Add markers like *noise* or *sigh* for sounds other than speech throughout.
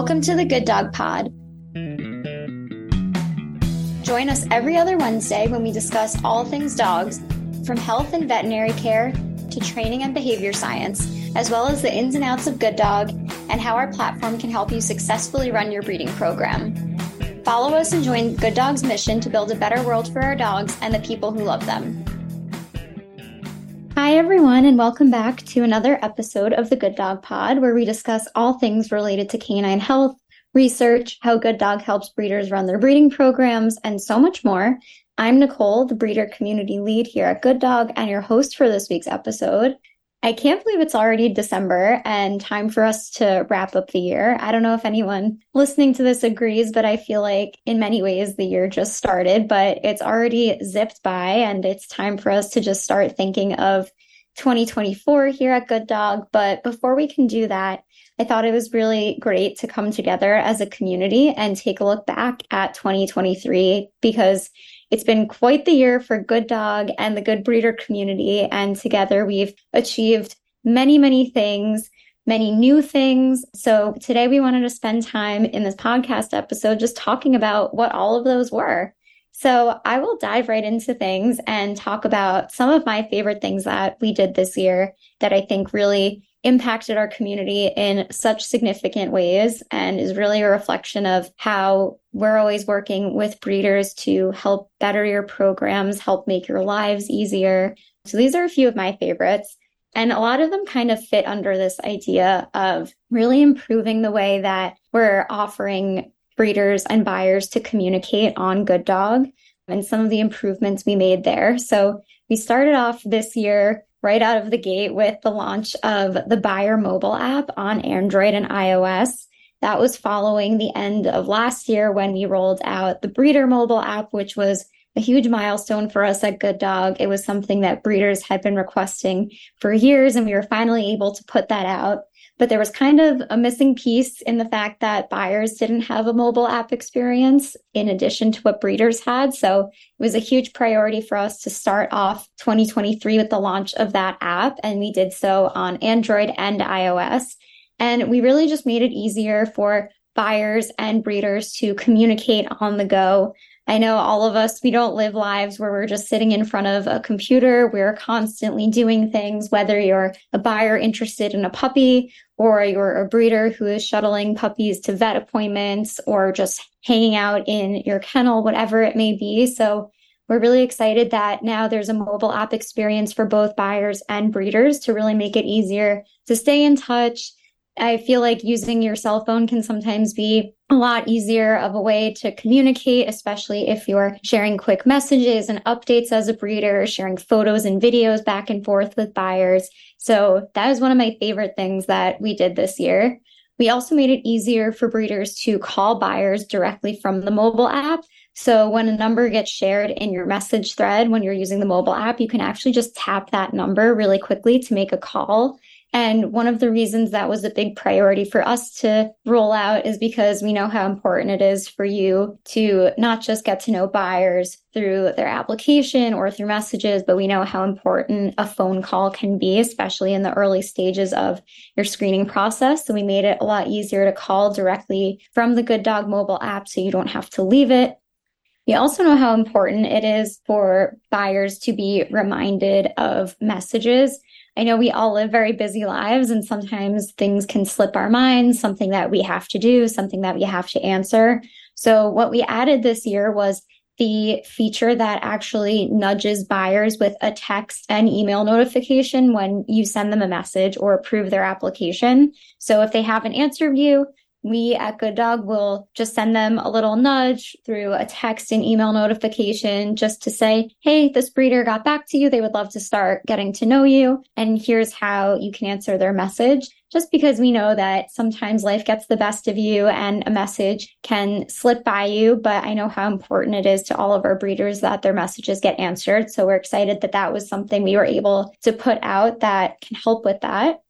Welcome to the Good Dog Pod. Join us every other Wednesday when we discuss all things dogs, from health and veterinary care to training and behavior science, as well as the ins and outs of Good Dog and how our platform can help you successfully run your breeding program. Follow us and join Good Dog's mission to build a better world for our dogs and the people who love them. Hi, everyone, and welcome back to another episode of the Good Dog Pod, where we discuss all things related to canine health, research, how Good Dog helps breeders run their breeding programs, and so much more. I'm Nicole, the breeder community lead here at Good Dog, and your host for this week's episode. I can't believe it's already December and time for us to wrap up the year. I don't know if anyone listening to this agrees, but I feel like in many ways the year just started, but it's already zipped by and it's time for us to just start thinking of 2024 here at Good Dog. But before we can do that, I thought it was really great to come together as a community and take a look back at 2023 because it's been quite the year for Good Dog and the Good Breeder community. And together we've achieved many, many things, many new things. So today we wanted to spend time in this podcast episode just talking about what all of those were. So I will dive right into things and talk about some of my favorite things that we did this year that I think really impacted our community in such significant ways and is really a reflection of how we're always working with breeders to help better your programs, help make your lives easier. So these are a few of my favorites. And a lot of them kind of fit under this idea of really improving the way that we're offering breeders and buyers to communicate on Good Dog and some of the improvements we made there. So we started off this year right out of the gate with the launch of the Buyer mobile app on Android and iOS. That was following the end of last year when we rolled out the Breeder mobile app, which was a huge milestone for us at Good Dog. It was something that breeders had been requesting for years, and we were finally able to put that out. But there was kind of a missing piece in the fact that buyers didn't have a mobile app experience in addition to what breeders had. So it was a huge priority for us to start off 2023 with the launch of that app. And we did so on Android and iOS. And we really just made it easier for buyers and breeders to communicate on the go I know all of us, we don't live lives where we're just sitting in front of a computer. We're constantly doing things, whether you're a buyer interested in a puppy or you're a breeder who is shuttling puppies to vet appointments or just hanging out in your kennel, whatever it may be. So we're really excited that now there's a mobile app experience for both buyers and breeders to really make it easier to stay in touch I feel like using your cell phone can sometimes be a lot easier of a way to communicate, especially if you're sharing quick messages and updates as a breeder, sharing photos and videos back and forth with buyers. So that is one of my favorite things that we did this year. We also made it easier for breeders to call buyers directly from the mobile app. So when a number gets shared in your message thread when you're using the mobile app, you can actually just tap that number really quickly to make a call. And one of the reasons that was a big priority for us to roll out is because we know how important it is for you to not just get to know buyers through their application or through messages, but we know how important a phone call can be, especially in the early stages of your screening process. So we made it a lot easier to call directly from the Good Dog mobile app so you don't have to leave it. We also know how important it is for buyers to be reminded of messages I know we all live very busy lives and sometimes things can slip our minds, something that we have to do, something that we have to answer. So what we added this year was the feature that actually nudges buyers with a text and email notification when you send them a message or approve their application. So if they haven't answered you, we at Good Dog will just send them a little nudge through a text and email notification just to say, Hey, this breeder got back to you. They would love to start getting to know you. And here's how you can answer their message. Just because we know that sometimes life gets the best of you and a message can slip by you. But I know how important it is to all of our breeders that their messages get answered. So we're excited that that was something we were able to put out that can help with that.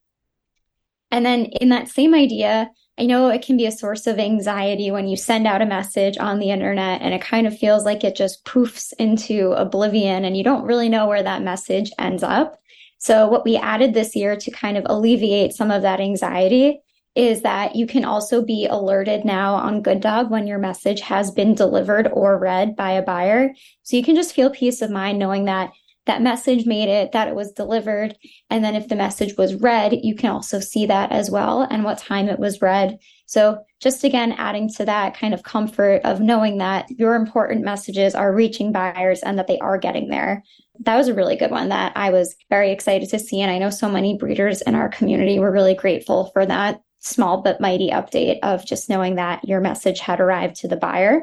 And then in that same idea, I know it can be a source of anxiety when you send out a message on the internet and it kind of feels like it just poofs into oblivion and you don't really know where that message ends up. So, what we added this year to kind of alleviate some of that anxiety is that you can also be alerted now on Good Dog when your message has been delivered or read by a buyer. So you can just feel peace of mind knowing that that message made it, that it was delivered. And then if the message was read, you can also see that as well and what time it was read. So just again, adding to that kind of comfort of knowing that your important messages are reaching buyers and that they are getting there. That was a really good one that I was very excited to see. And I know so many breeders in our community were really grateful for that small but mighty update of just knowing that your message had arrived to the buyer.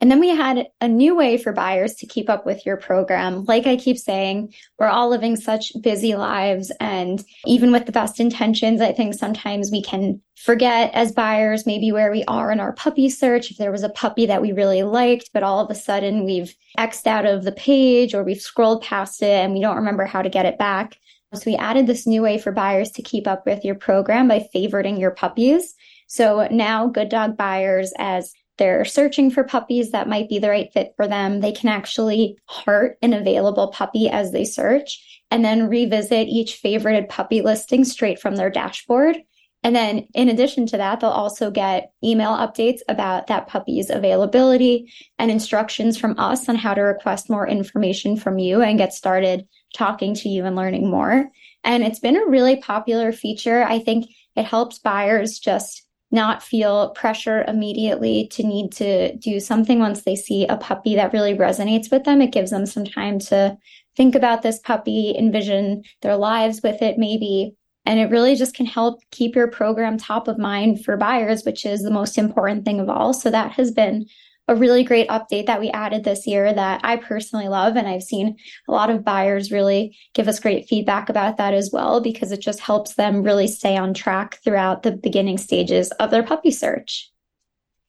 And then we had a new way for buyers to keep up with your program. Like I keep saying, we're all living such busy lives. And even with the best intentions, I think sometimes we can forget as buyers maybe where we are in our puppy search. If there was a puppy that we really liked, but all of a sudden we've X'd out of the page or we've scrolled past it and we don't remember how to get it back. So we added this new way for buyers to keep up with your program by favoriting your puppies. So now good dog buyers, as they're searching for puppies that might be the right fit for them, they can actually heart an available puppy as they search and then revisit each favorited puppy listing straight from their dashboard. And then in addition to that, they'll also get email updates about that puppy's availability and instructions from us on how to request more information from you and get started talking to you and learning more. And it's been a really popular feature. I think it helps buyers just not feel pressure immediately to need to do something once they see a puppy that really resonates with them. It gives them some time to think about this puppy, envision their lives with it, maybe. And it really just can help keep your program top of mind for buyers, which is the most important thing of all. So that has been a really great update that we added this year that I personally love. And I've seen a lot of buyers really give us great feedback about that as well, because it just helps them really stay on track throughout the beginning stages of their puppy search.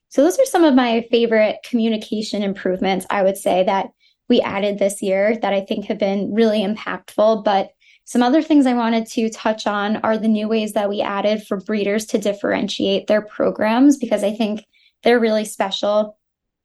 So those are some of my favorite communication improvements, I would say, that we added this year that I think have been really impactful. But some other things I wanted to touch on are the new ways that we added for breeders to differentiate their programs because I think they're really special.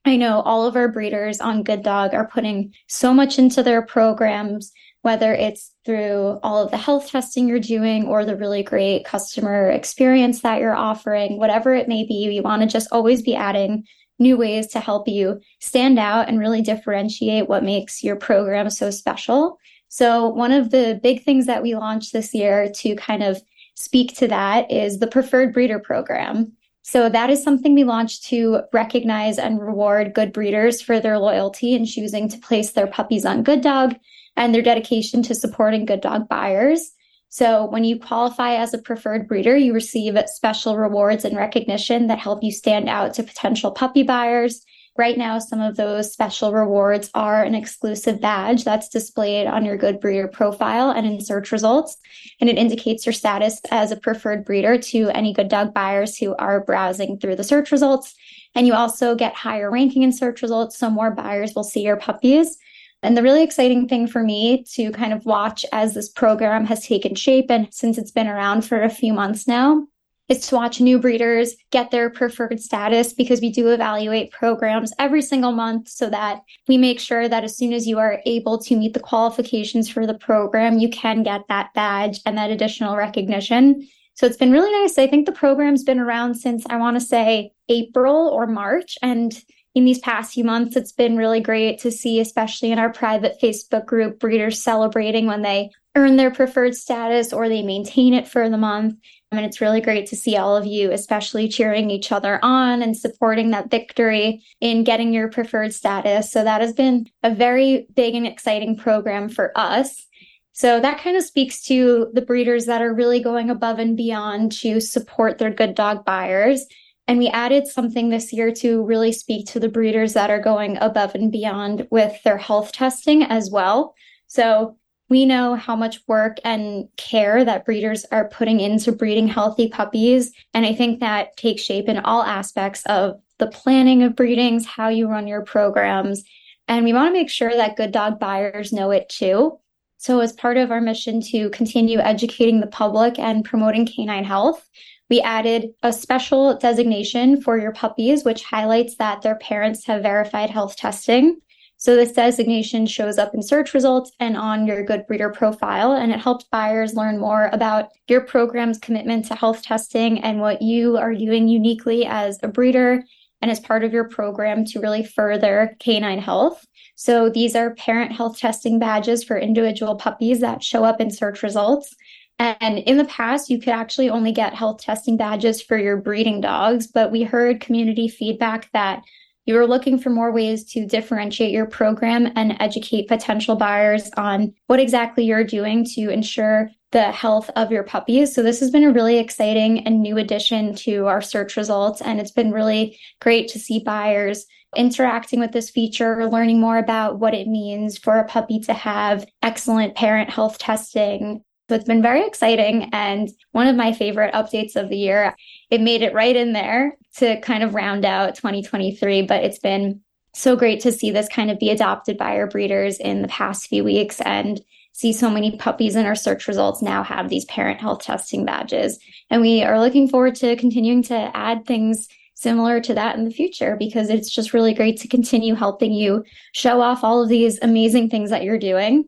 I know all of our breeders on Good Dog are putting so much into their programs, whether it's through all of the health testing you're doing or the really great customer experience that you're offering, whatever it may be, you want to just always be adding new ways to help you stand out and really differentiate what makes your program so special. So, one of the big things that we launched this year to kind of speak to that is the preferred breeder program. So that is something we launched to recognize and reward good breeders for their loyalty in choosing to place their puppies on Good Dog and their dedication to supporting Good Dog buyers. So when you qualify as a preferred breeder, you receive special rewards and recognition that help you stand out to potential puppy buyers Right now, some of those special rewards are an exclusive badge that's displayed on your Good Breeder profile and in search results. And it indicates your status as a preferred breeder to any Good Dog buyers who are browsing through the search results. And you also get higher ranking in search results, so more buyers will see your puppies. And the really exciting thing for me to kind of watch as this program has taken shape and since it's been around for a few months now is to watch new breeders get their preferred status because we do evaluate programs every single month so that we make sure that as soon as you are able to meet the qualifications for the program, you can get that badge and that additional recognition. So it's been really nice. I think the program's been around since I want to say April or March. And in these past few months, it's been really great to see, especially in our private Facebook group, breeders celebrating when they earn their preferred status or they maintain it for the month. And it's really great to see all of you, especially cheering each other on and supporting that victory in getting your preferred status. So that has been a very big and exciting program for us. So that kind of speaks to the breeders that are really going above and beyond to support their good dog buyers. And we added something this year to really speak to the breeders that are going above and beyond with their health testing as well. So we know how much work and care that breeders are putting into breeding healthy puppies. And I think that takes shape in all aspects of the planning of breedings, how you run your programs. And we want to make sure that good dog buyers know it too. So, as part of our mission to continue educating the public and promoting canine health, we added a special designation for your puppies, which highlights that their parents have verified health testing. So this designation shows up in search results and on your Good Breeder profile, and it helps buyers learn more about your program's commitment to health testing and what you are doing uniquely as a breeder and as part of your program to really further canine health. So these are parent health testing badges for individual puppies that show up in search results. And in the past, you could actually only get health testing badges for your breeding dogs, but we heard community feedback that you are looking for more ways to differentiate your program and educate potential buyers on what exactly you're doing to ensure the health of your puppies. So this has been a really exciting and new addition to our search results. And it's been really great to see buyers interacting with this feature, learning more about what it means for a puppy to have excellent parent health testing, so it's been very exciting and one of my favorite updates of the year. It made it right in there to kind of round out 2023, but it's been so great to see this kind of be adopted by our breeders in the past few weeks and see so many puppies in our search results now have these parent health testing badges. And we are looking forward to continuing to add things similar to that in the future because it's just really great to continue helping you show off all of these amazing things that you're doing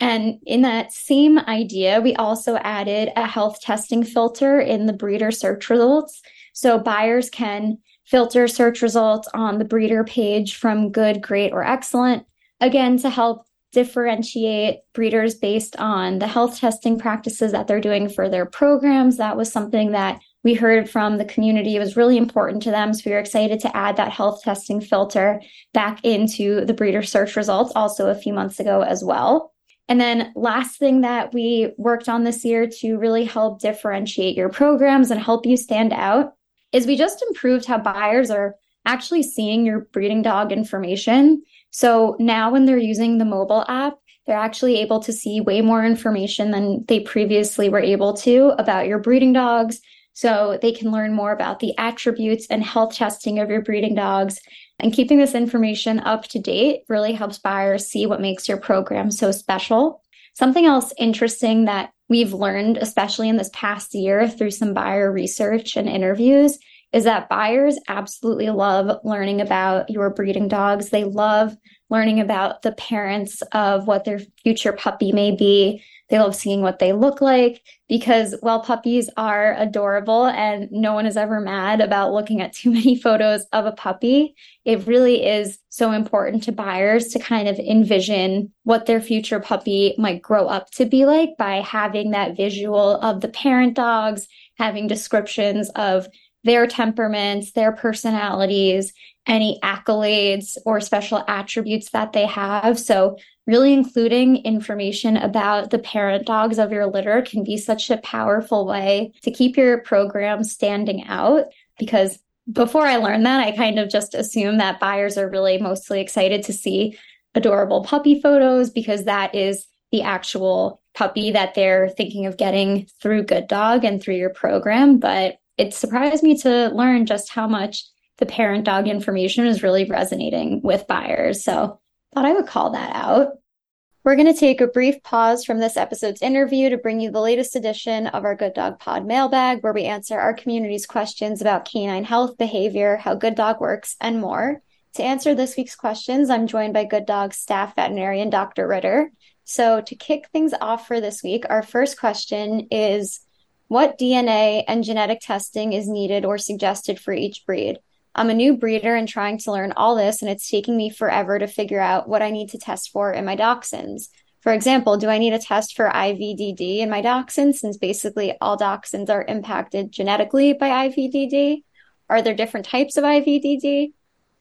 and in that same idea, we also added a health testing filter in the breeder search results. So buyers can filter search results on the breeder page from good, great, or excellent, again, to help differentiate breeders based on the health testing practices that they're doing for their programs. That was something that we heard from the community. It was really important to them. So we were excited to add that health testing filter back into the breeder search results also a few months ago as well. And then last thing that we worked on this year to really help differentiate your programs and help you stand out is we just improved how buyers are actually seeing your breeding dog information. So now when they're using the mobile app, they're actually able to see way more information than they previously were able to about your breeding dogs. So they can learn more about the attributes and health testing of your breeding dogs and keeping this information up to date really helps buyers see what makes your program so special. Something else interesting that we've learned, especially in this past year through some buyer research and interviews, is that buyers absolutely love learning about your breeding dogs. They love learning about the parents of what their future puppy may be. They love seeing what they look like because while puppies are adorable and no one is ever mad about looking at too many *laughs* photos of a puppy, it really is so important to buyers to kind of envision what their future puppy might grow up to be like by having that visual of the parent dogs, having descriptions of their temperaments, their personalities, any accolades or special attributes that they have. So really including information about the parent dogs of your litter can be such a powerful way to keep your program standing out because before I learned that, I kind of just assumed that buyers are really mostly excited to see adorable puppy photos because that is the actual puppy that they're thinking of getting through Good Dog and through your program. But it surprised me to learn just how much the parent dog information is really resonating with buyers. So thought I would call that out. We're going to take a brief pause from this episode's interview to bring you the latest edition of our Good Dog Pod mailbag, where we answer our community's questions about canine health, behavior, how Good Dog works, and more. To answer this week's questions, I'm joined by Good Dog staff veterinarian Dr. Ritter. So, to kick things off for this week, our first question is What DNA and genetic testing is needed or suggested for each breed? I'm a new breeder and trying to learn all this, and it's taking me forever to figure out what I need to test for in my dachshunds. For example, do I need a test for IVDD in my dachshunds since basically all dachshunds are impacted genetically by IVDD? Are there different types of IVDD?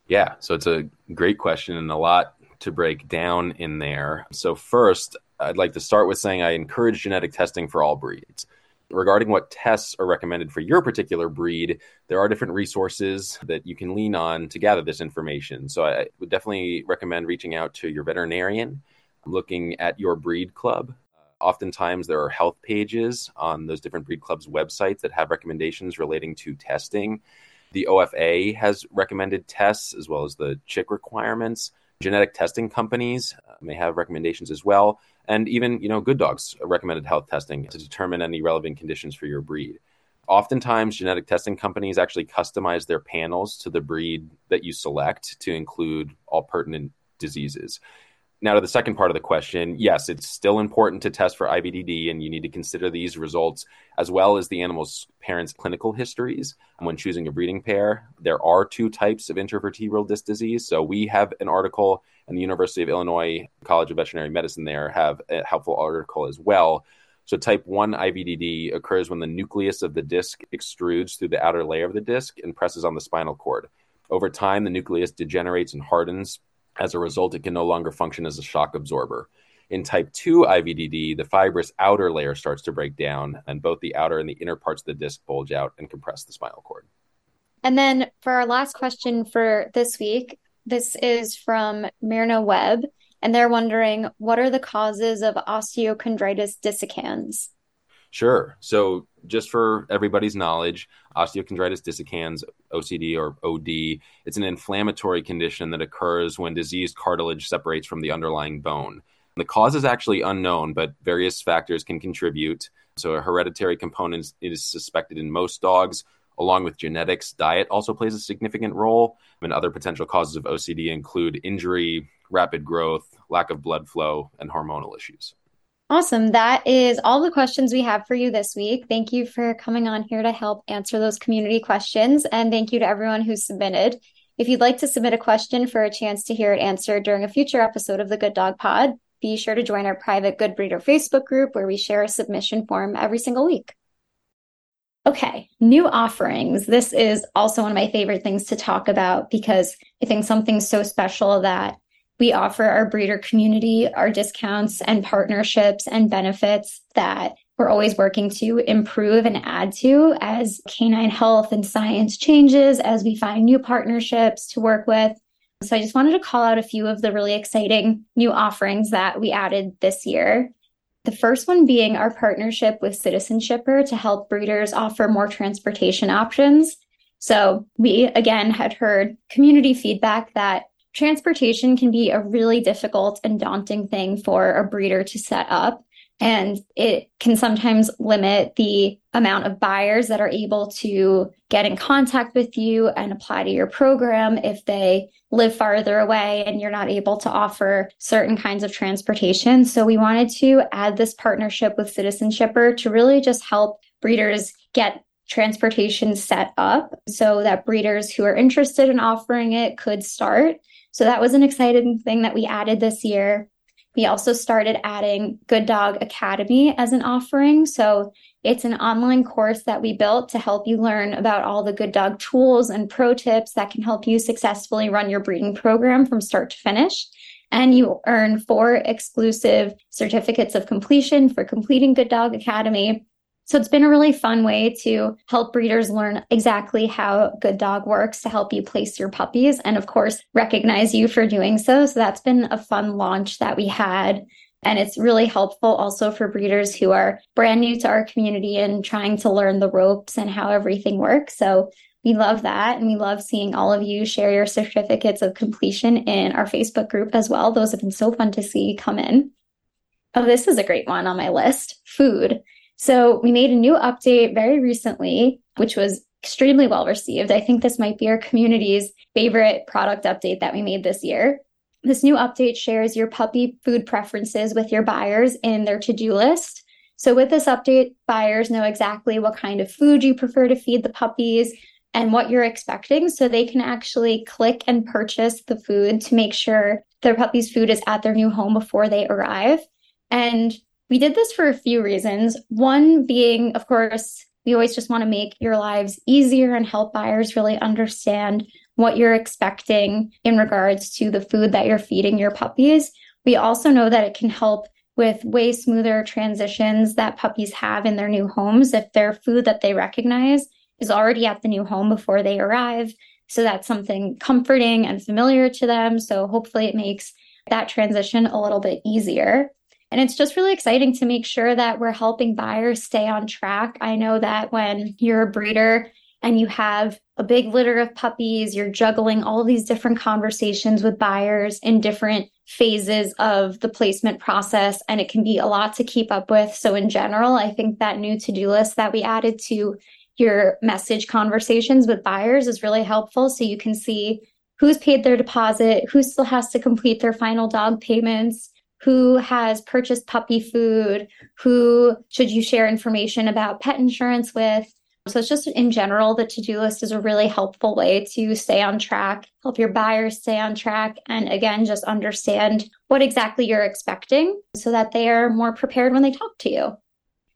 Yeah, so it's a great question and a lot to break down in there. So, first, I'd like to start with saying I encourage genetic testing for all breeds. Regarding what tests are recommended for your particular breed, there are different resources that you can lean on to gather this information. So I would definitely recommend reaching out to your veterinarian, looking at your breed club. Oftentimes, there are health pages on those different breed clubs' websites that have recommendations relating to testing. The OFA has recommended tests as well as the CHIC requirements. Genetic testing companies uh, may have recommendations as well and even you know good dogs uh, recommended health testing to determine any relevant conditions for your breed oftentimes genetic testing companies actually customize their panels to the breed that you select to include all pertinent diseases. Now, to the second part of the question, yes, it's still important to test for IVDD, and you need to consider these results as well as the animal's parents' clinical histories when choosing a breeding pair. There are two types of intervertebral disc disease. So, we have an article, and the University of Illinois College of Veterinary Medicine there have a helpful article as well. So, type 1 IVDD occurs when the nucleus of the disc extrudes through the outer layer of the disc and presses on the spinal cord. Over time, the nucleus degenerates and hardens as a result, it can no longer function as a shock absorber. In type 2 IVDD, the fibrous outer layer starts to break down, and both the outer and the inner parts of the disc bulge out and compress the spinal cord. And then for our last question for this week, this is from Myrna Webb, and they're wondering what are the causes of osteochondritis dissecans? Sure. So, just for everybody's knowledge, osteochondritis dissecans, OCD or OD, it's an inflammatory condition that occurs when diseased cartilage separates from the underlying bone. The cause is actually unknown, but various factors can contribute. So, a hereditary component is suspected in most dogs, along with genetics. Diet also plays a significant role. And other potential causes of OCD include injury, rapid growth, lack of blood flow, and hormonal issues. Awesome. That is all the questions we have for you this week. Thank you for coming on here to help answer those community questions. And thank you to everyone who submitted. If you'd like to submit a question for a chance to hear it answered during a future episode of the Good Dog Pod, be sure to join our private Good Breeder Facebook group where we share a submission form every single week. Okay, new offerings. This is also one of my favorite things to talk about because I think something so special that we offer our breeder community our discounts and partnerships and benefits that we're always working to improve and add to as canine health and science changes, as we find new partnerships to work with. So I just wanted to call out a few of the really exciting new offerings that we added this year. The first one being our partnership with Citizen Shipper to help breeders offer more transportation options. So we again had heard community feedback that transportation can be a really difficult and daunting thing for a breeder to set up. And it can sometimes limit the amount of buyers that are able to get in contact with you and apply to your program if they live farther away and you're not able to offer certain kinds of transportation. So we wanted to add this partnership with Citizen Shipper to really just help breeders get transportation set up so that breeders who are interested in offering it could start. So that was an exciting thing that we added this year. We also started adding Good Dog Academy as an offering. So it's an online course that we built to help you learn about all the good dog tools and pro tips that can help you successfully run your breeding program from start to finish. And you earn four exclusive certificates of completion for completing Good Dog Academy. So it's been a really fun way to help breeders learn exactly how Good Dog works to help you place your puppies and, of course, recognize you for doing so. So that's been a fun launch that we had. And it's really helpful also for breeders who are brand new to our community and trying to learn the ropes and how everything works. So we love that. And we love seeing all of you share your certificates of completion in our Facebook group as well. Those have been so fun to see come in. Oh, this is a great one on my list food. So we made a new update very recently, which was extremely well received. I think this might be our community's favorite product update that we made this year. This new update shares your puppy food preferences with your buyers in their to do list. So, with this update, buyers know exactly what kind of food you prefer to feed the puppies and what you're expecting. So, they can actually click and purchase the food to make sure their puppy's food is at their new home before they arrive. And we did this for a few reasons. One being, of course, we always just want to make your lives easier and help buyers really understand what you're expecting in regards to the food that you're feeding your puppies. We also know that it can help with way smoother transitions that puppies have in their new homes if their food that they recognize is already at the new home before they arrive. So that's something comforting and familiar to them. So hopefully it makes that transition a little bit easier. And it's just really exciting to make sure that we're helping buyers stay on track. I know that when you're a breeder and you have a big litter of puppies, you're juggling all these different conversations with buyers in different phases of the placement process, and it can be a lot to keep up with. So, in general, I think that new to do list that we added to your message conversations with buyers is really helpful. So, you can see who's paid their deposit, who still has to complete their final dog payments, who has purchased puppy food, who should you share information about pet insurance with. So it's just in general, the to do list is a really helpful way to stay on track, help your buyers stay on track, and again, just understand what exactly you're expecting so that they are more prepared when they talk to you.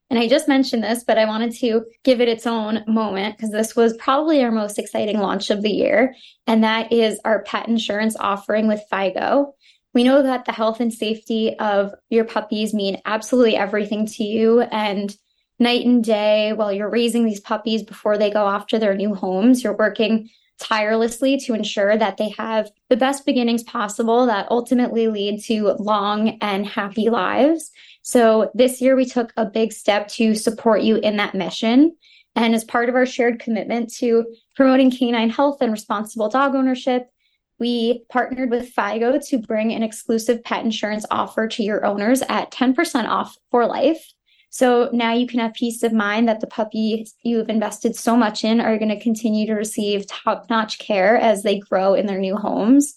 And I just mentioned this, but I wanted to give it its own moment because this was probably our most exciting launch of the year. And that is our pet insurance offering with FIGO. We know that the health and safety of your puppies mean absolutely everything to you. And night and day, while you're raising these puppies before they go off to their new homes, you're working tirelessly to ensure that they have the best beginnings possible that ultimately lead to long and happy lives. So this year we took a big step to support you in that mission. And as part of our shared commitment to promoting canine health and responsible dog ownership, we partnered with FIGO to bring an exclusive pet insurance offer to your owners at 10% off for life. So now you can have peace of mind that the puppies you've invested so much in are going to continue to receive top notch care as they grow in their new homes.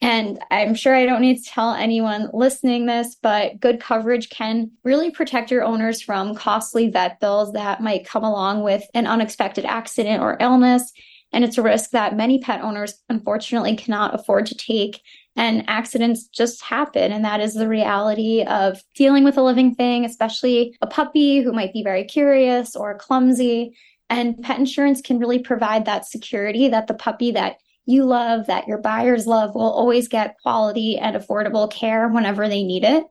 And I'm sure I don't need to tell anyone listening this, but good coverage can really protect your owners from costly vet bills that might come along with an unexpected accident or illness. And it's a risk that many pet owners unfortunately cannot afford to take. And accidents just happen. And that is the reality of dealing with a living thing, especially a puppy who might be very curious or clumsy. And pet insurance can really provide that security that the puppy that you love, that your buyers love, will always get quality and affordable care whenever they need it.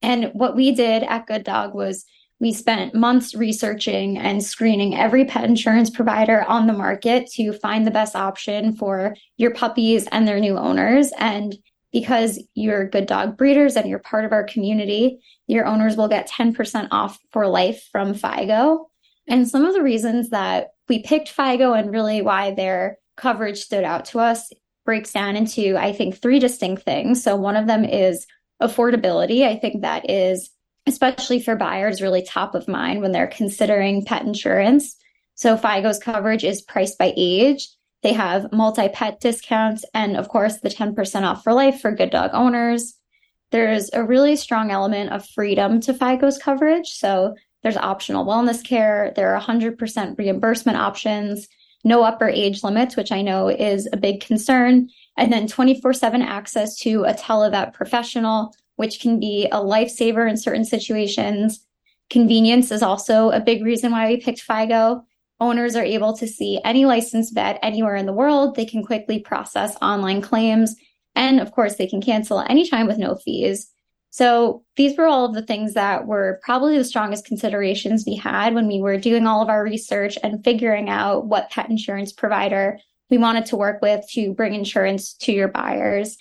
And what we did at Good Dog was we spent months researching and screening every pet insurance provider on the market to find the best option for your puppies and their new owners. And because you're good dog breeders and you're part of our community, your owners will get 10% off for life from FIGO. And some of the reasons that we picked FIGO and really why they're coverage stood out to us breaks down into, I think, three distinct things. So one of them is affordability. I think that is, especially for buyers, really top of mind when they're considering pet insurance. So FIGO's coverage is priced by age. They have multi pet discounts and, of course, the 10% off for life for good dog owners. There's a really strong element of freedom to FIGO's coverage. So there's optional wellness care, there are 100% reimbursement options no upper age limits, which I know is a big concern, and then 24 7 access to a televet professional, which can be a lifesaver in certain situations. Convenience is also a big reason why we picked FIGO. Owners are able to see any licensed vet anywhere in the world. They can quickly process online claims. And of course, they can cancel anytime with no fees. So these were all of the things that were probably the strongest considerations we had when we were doing all of our research and figuring out what pet insurance provider we wanted to work with to bring insurance to your buyers.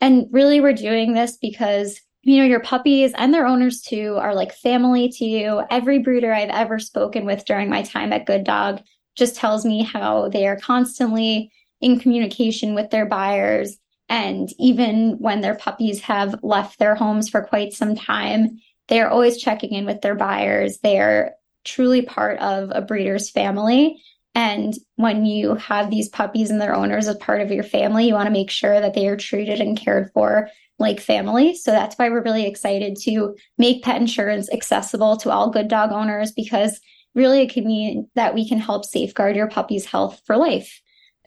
And really, we're doing this because, you know, your puppies and their owners too are like family to you. Every breeder I've ever spoken with during my time at Good Dog just tells me how they are constantly in communication with their buyers and even when their puppies have left their homes for quite some time, they're always checking in with their buyers. They're truly part of a breeder's family. And when you have these puppies and their owners as part of your family, you want to make sure that they are treated and cared for like family. So that's why we're really excited to make pet insurance accessible to all good dog owners because really it can mean that we can help safeguard your puppy's health for life.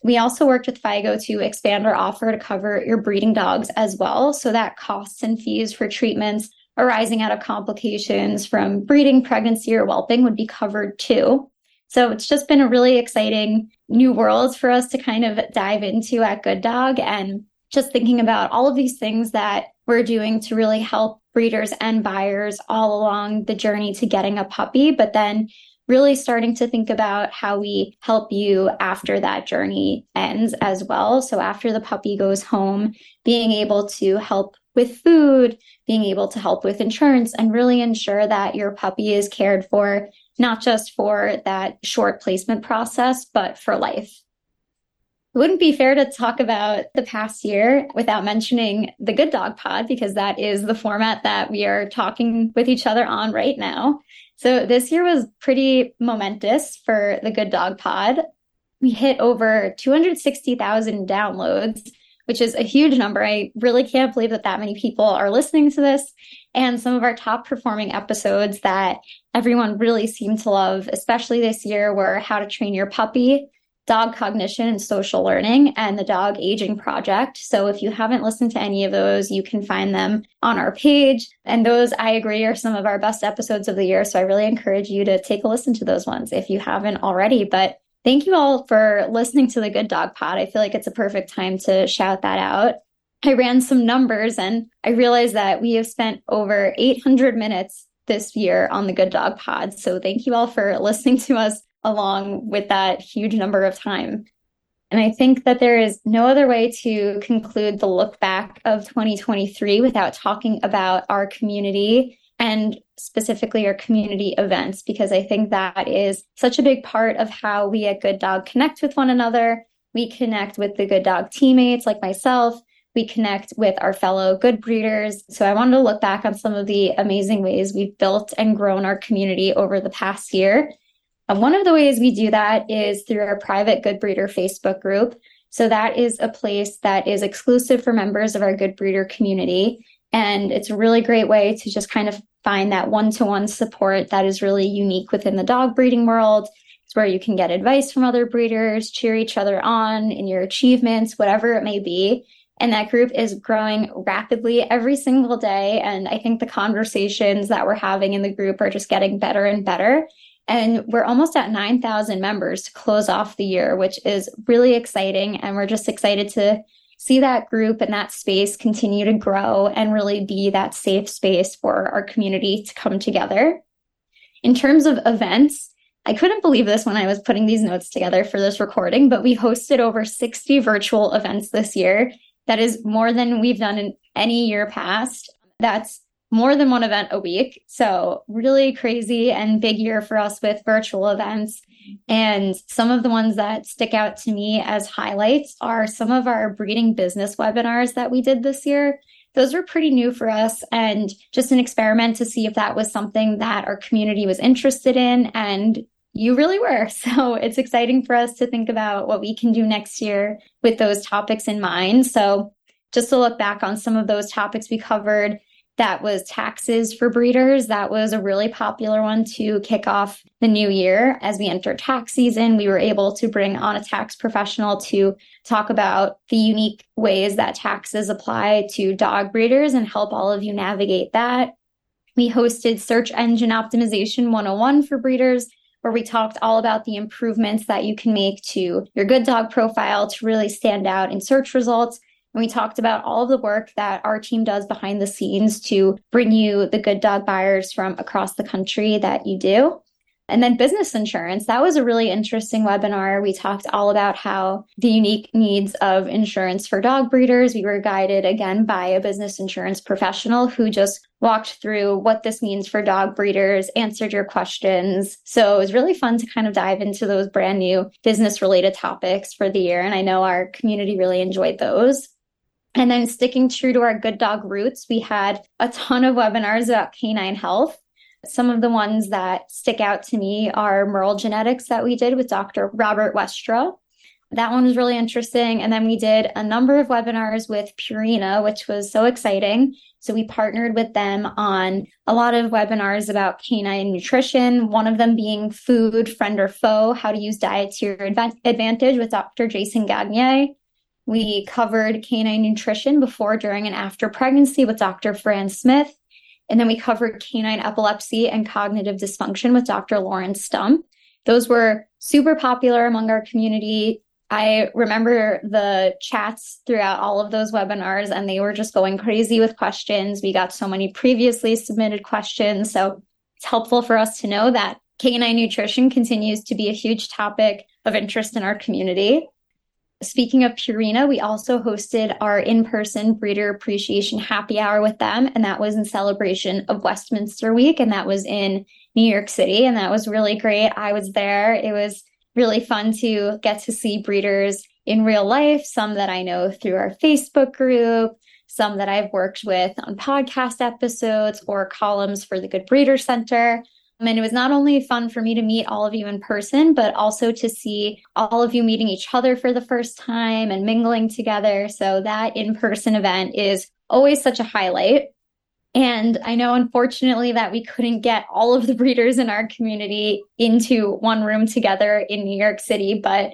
We also worked with FIGO to expand our offer to cover your breeding dogs as well, so that costs and fees for treatments arising out of complications from breeding, pregnancy, or whelping would be covered too. So it's just been a really exciting new world for us to kind of dive into at Good Dog and just thinking about all of these things that we're doing to really help breeders and buyers all along the journey to getting a puppy, but then really starting to think about how we help you after that journey ends as well. So after the puppy goes home, being able to help with food, being able to help with insurance, and really ensure that your puppy is cared for, not just for that short placement process, but for life. It wouldn't be fair to talk about the past year without mentioning the Good Dog Pod, because that is the format that we are talking with each other on right now. So this year was pretty momentous for the Good Dog Pod. we hit over 260,000 downloads, which is a huge number. I really can't believe that that many people are listening to this. And some of our top performing episodes that everyone really seemed to love, especially this year, were How to Train Your Puppy, Dog Cognition and Social Learning, and the Dog Aging Project. So if you haven't listened to any of those, you can find them on our page. And those, I agree, are some of our best episodes of the year. So I really encourage you to take a listen to those ones if you haven't already. But thank you all for listening to the Good Dog Pod. I feel like it's a perfect time to shout that out. I ran some numbers and I realized that we have spent over 800 minutes this year on the Good Dog Pod. So thank you all for listening to us along with that huge number of time. And I think that there is no other way to conclude the look back of 2023 without talking about our community and specifically our community events, because I think that is such a big part of how we at Good Dog connect with one another. We connect with the Good Dog teammates like myself. We connect with our fellow good breeders. So I wanted to look back on some of the amazing ways we've built and grown our community over the past year and one of the ways we do that is through our private Good Breeder Facebook group. So that is a place that is exclusive for members of our Good Breeder community. And it's a really great way to just kind of find that one to one support that is really unique within the dog breeding world. It's where you can get advice from other breeders, cheer each other on in your achievements, whatever it may be. And that group is growing rapidly every single day. And I think the conversations that we're having in the group are just getting better and better. And we're almost at 9,000 members to close off the year, which is really exciting. And we're just excited to see that group and that space continue to grow and really be that safe space for our community to come together. In terms of events, I couldn't believe this when I was putting these notes together for this recording, but we hosted over 60 virtual events this year. That is more than we've done in any year past. That's more than one event a week. So, really crazy and big year for us with virtual events. And some of the ones that stick out to me as highlights are some of our breeding business webinars that we did this year. Those were pretty new for us and just an experiment to see if that was something that our community was interested in. And you really were. *laughs* So it's exciting for us to think about what we can do next year with those topics in mind. So just to look back on some of those topics we covered, that was taxes for breeders. That was a really popular one to kick off the new year. As we enter tax season, we were able to bring on a tax professional to talk about the unique ways that taxes apply to dog breeders and help all of you navigate that. We hosted Search Engine Optimization 101 for breeders, where we talked all about the improvements that you can make to your good dog profile to really stand out in search results and we talked about all of the work that our team does behind the scenes to bring you the good dog buyers from across the country that you do. And then business insurance, that was a really interesting webinar. We talked all about how the unique needs of insurance for dog breeders. We were guided again by a business insurance professional who just walked through what this means for dog breeders, answered your questions. So it was really fun to kind of dive into those brand new business related topics for the year. And I know our community really enjoyed those. And then sticking true to our good dog roots, we had a ton of webinars about canine health. Some of the ones that stick out to me are Merle Genetics that we did with Dr. Robert Westra. That one was really interesting. And then we did a number of webinars with Purina, which was so exciting. So we partnered with them on a lot of webinars about canine nutrition, one of them being food, friend or foe, how to use diet to your advantage with Dr. Jason Gagné. We covered canine nutrition before, during, and after pregnancy with Dr. Fran Smith. And then we covered canine epilepsy and cognitive dysfunction with Dr. Lauren Stump. Those were super popular among our community. I remember the chats throughout all of those webinars, and they were just going crazy with questions. We got so many previously submitted questions. So it's helpful for us to know that canine nutrition continues to be a huge topic of interest in our community. Speaking of Purina, we also hosted our in person breeder appreciation happy hour with them. And that was in celebration of Westminster Week. And that was in New York City. And that was really great. I was there. It was really fun to get to see breeders in real life, some that I know through our Facebook group, some that I've worked with on podcast episodes or columns for the Good Breeder Center. And it was not only fun for me to meet all of you in person, but also to see all of you meeting each other for the first time and mingling together. So that in person event is always such a highlight. And I know, unfortunately, that we couldn't get all of the breeders in our community into one room together in New York City. But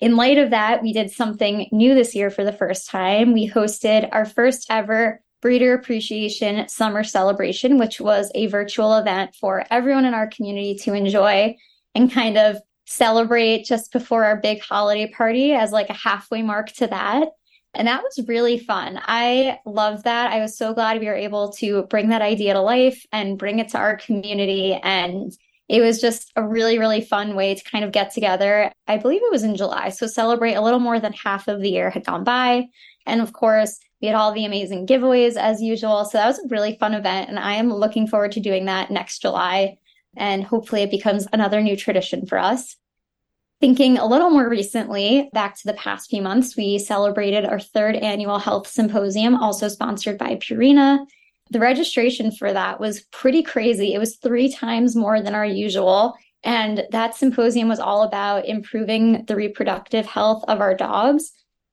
in light of that, we did something new this year for the first time. We hosted our first ever Breeder Appreciation Summer Celebration, which was a virtual event for everyone in our community to enjoy and kind of celebrate just before our big holiday party as like a halfway mark to that. And that was really fun. I love that. I was so glad we were able to bring that idea to life and bring it to our community. And it was just a really, really fun way to kind of get together. I believe it was in July. So celebrate a little more than half of the year had gone by. And of course, we had all the amazing giveaways as usual. So that was a really fun event. And I am looking forward to doing that next July. And hopefully it becomes another new tradition for us. Thinking a little more recently, back to the past few months, we celebrated our third annual health symposium, also sponsored by Purina. The registration for that was pretty crazy. It was three times more than our usual. And that symposium was all about improving the reproductive health of our dogs.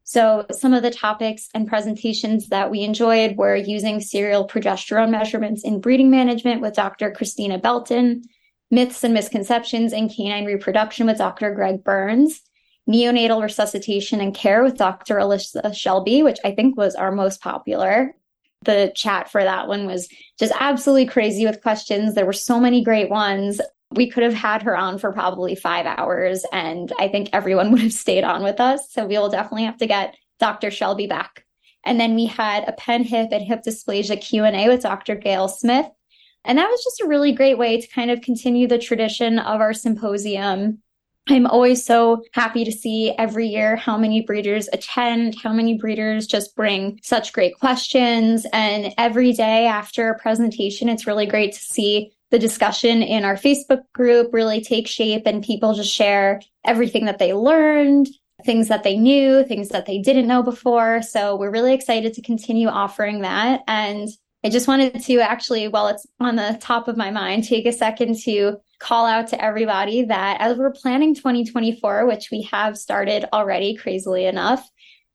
So, some of the topics and presentations that we enjoyed were using serial progesterone measurements in breeding management with Dr. Christina Belton, Myths and Misconceptions in Canine Reproduction with Dr. Greg Burns, Neonatal Resuscitation and Care with Dr. Alyssa Shelby, which I think was our most popular. The chat for that one was just absolutely crazy with questions. There were so many great ones. We could have had her on for probably five hours, and I think everyone *laughs* would have stayed on with us. So we will definitely have to get Dr. Shelby back. And then we had a PennHIP and hip dysplasia Q&A with Dr. Gail Smith. And that was just a really great way to kind of continue the tradition of our symposium. I'm always so happy to see every year how many breeders attend, how many breeders just bring such great questions. And every day after a presentation, it's really great to see the discussion in our Facebook group really take shape and people just share everything that they learned, things that they knew, things that they didn't know before. So we're really excited to continue offering that. And I just wanted to actually, while it's on the top of my mind, take a second to call out to everybody that as we're planning 2024, which we have started already, crazily enough,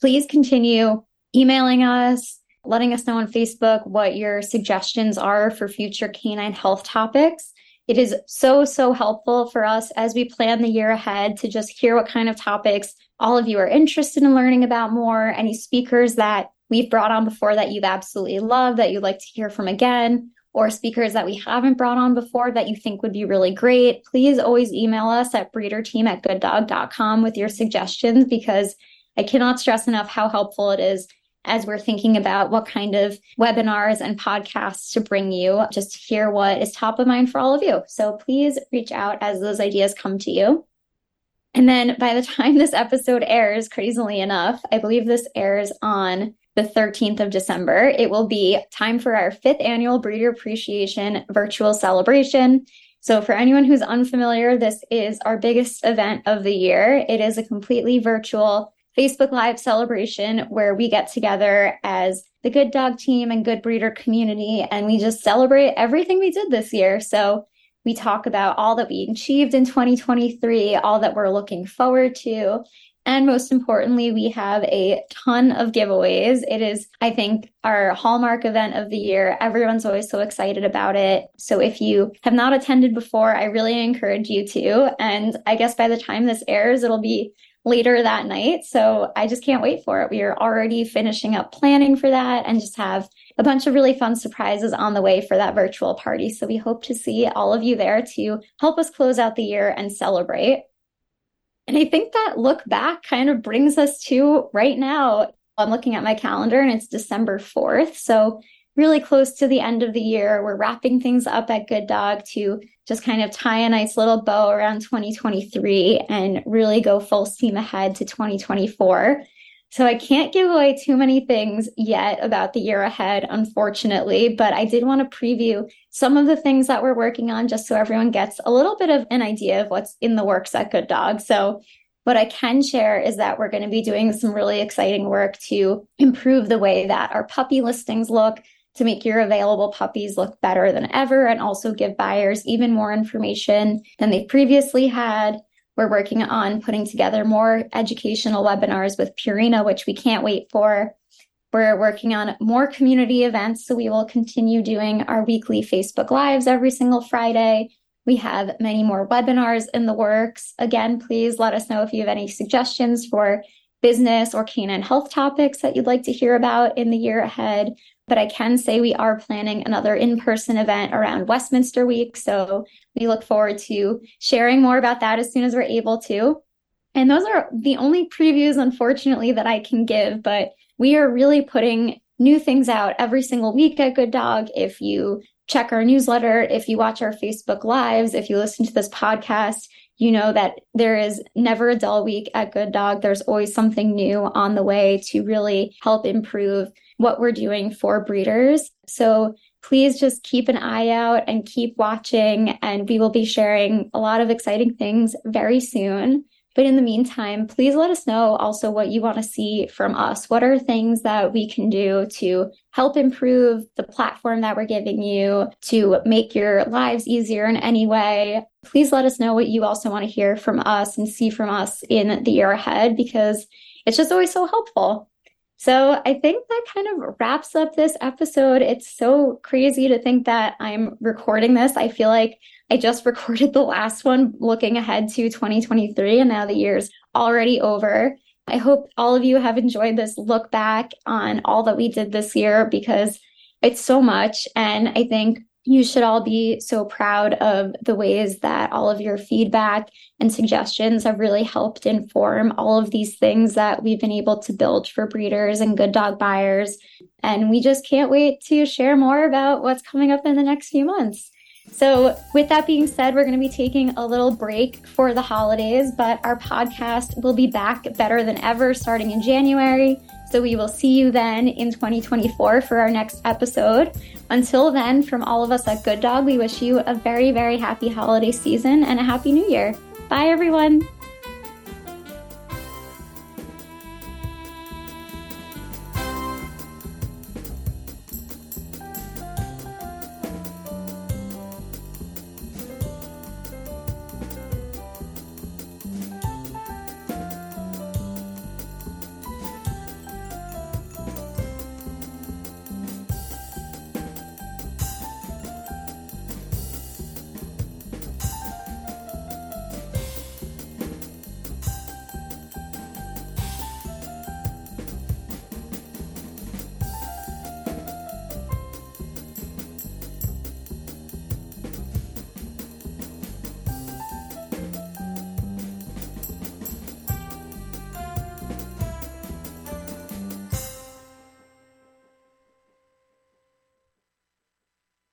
please continue emailing us, letting us know on Facebook what your suggestions are for future canine health topics. It is so, so helpful for us as we plan the year ahead to just hear what kind of topics all of you are interested in learning about more, any speakers that we've brought on before that you've absolutely loved, that you'd like to hear from again, or speakers that we haven't brought on before that you think would be really great, please always email us at breederteam at gooddog.com with your suggestions because I cannot stress enough how helpful it is as we're thinking about what kind of webinars and podcasts to bring you, just hear what is top of mind for all of you. So please reach out as those ideas come to you. And then by the time this episode airs, crazily enough, I believe this airs on the 13th of December, it will be time for our fifth annual Breeder Appreciation virtual celebration. So, for anyone who's unfamiliar, this is our biggest event of the year. It is a completely virtual Facebook Live celebration where we get together as the Good Dog team and Good Breeder community, and we just celebrate everything we did this year. So, we talk about all that we achieved in 2023, all that we're looking forward to, and most importantly, we have a ton of giveaways. It is, I think, our hallmark event of the year. Everyone's always so excited about it. So if you have not attended before, I really encourage you to. And I guess by the time this airs, it'll be later that night. So I just can't wait for it. We are already finishing up planning for that and just have a bunch of really fun surprises on the way for that virtual party. So we hope to see all of you there to help us close out the year and celebrate. And I think that look back kind of brings us to right now. I'm looking at my calendar and it's December 4th. So, really close to the end of the year. We're wrapping things up at Good Dog to just kind of tie a nice little bow around 2023 and really go full steam ahead to 2024. So I can't give away too many things yet about the year ahead, unfortunately, but I did want to preview some of the things that we're working on just so everyone gets a little bit of an idea of what's in the works at Good Dog. So what I can share is that we're going to be doing some really exciting work to improve the way that our puppy listings look, to make your available puppies look better than ever and also give buyers even more information than they've previously had. We're working on putting together more educational webinars with Purina, which we can't wait for. We're working on more community events, so we will continue doing our weekly Facebook Lives every single Friday. We have many more webinars in the works. Again, please let us know if you have any suggestions for business or canine health topics that you'd like to hear about in the year ahead. But I can say we are planning another in person event around Westminster Week. So we look forward to sharing more about that as soon as we're able to. And those are the only previews, unfortunately, that I can give. But we are really putting new things out every single week at Good Dog. If you check our newsletter, if you watch our Facebook Lives, if you listen to this podcast, you know that there is never a dull week at Good Dog. There's always something new on the way to really help improve what we're doing for breeders. So please just keep an eye out and keep watching, and we will be sharing a lot of exciting things very soon. But in the meantime, please let us know also what you want to see from us. What are things that we can do to help improve the platform that we're giving you, to make your lives easier in any way? Please let us know what you also want to hear from us and see from us in the year ahead because it's just always so helpful. So I think that kind of wraps up this episode. It's so crazy to think that I'm recording this. I feel like I just *laughs* recorded the last one looking ahead to 2023 and now the year's already over. I hope all of you have enjoyed this look back on all that we did this year because it's so much. And I think you should all be so proud of the ways that all of your feedback and suggestions have really helped inform all of these things that we've been able to build for breeders and good dog buyers. And we just can't wait to share more about what's coming up in the next few months. So, with that being said, we're going to be taking a little break for the holidays, but our podcast will be back better than ever starting in January. So, we will see you then in 2024 for our next episode. Until then, from all of us at Good Dog, we wish you a very, very happy holiday season and a happy new year. Bye, everyone.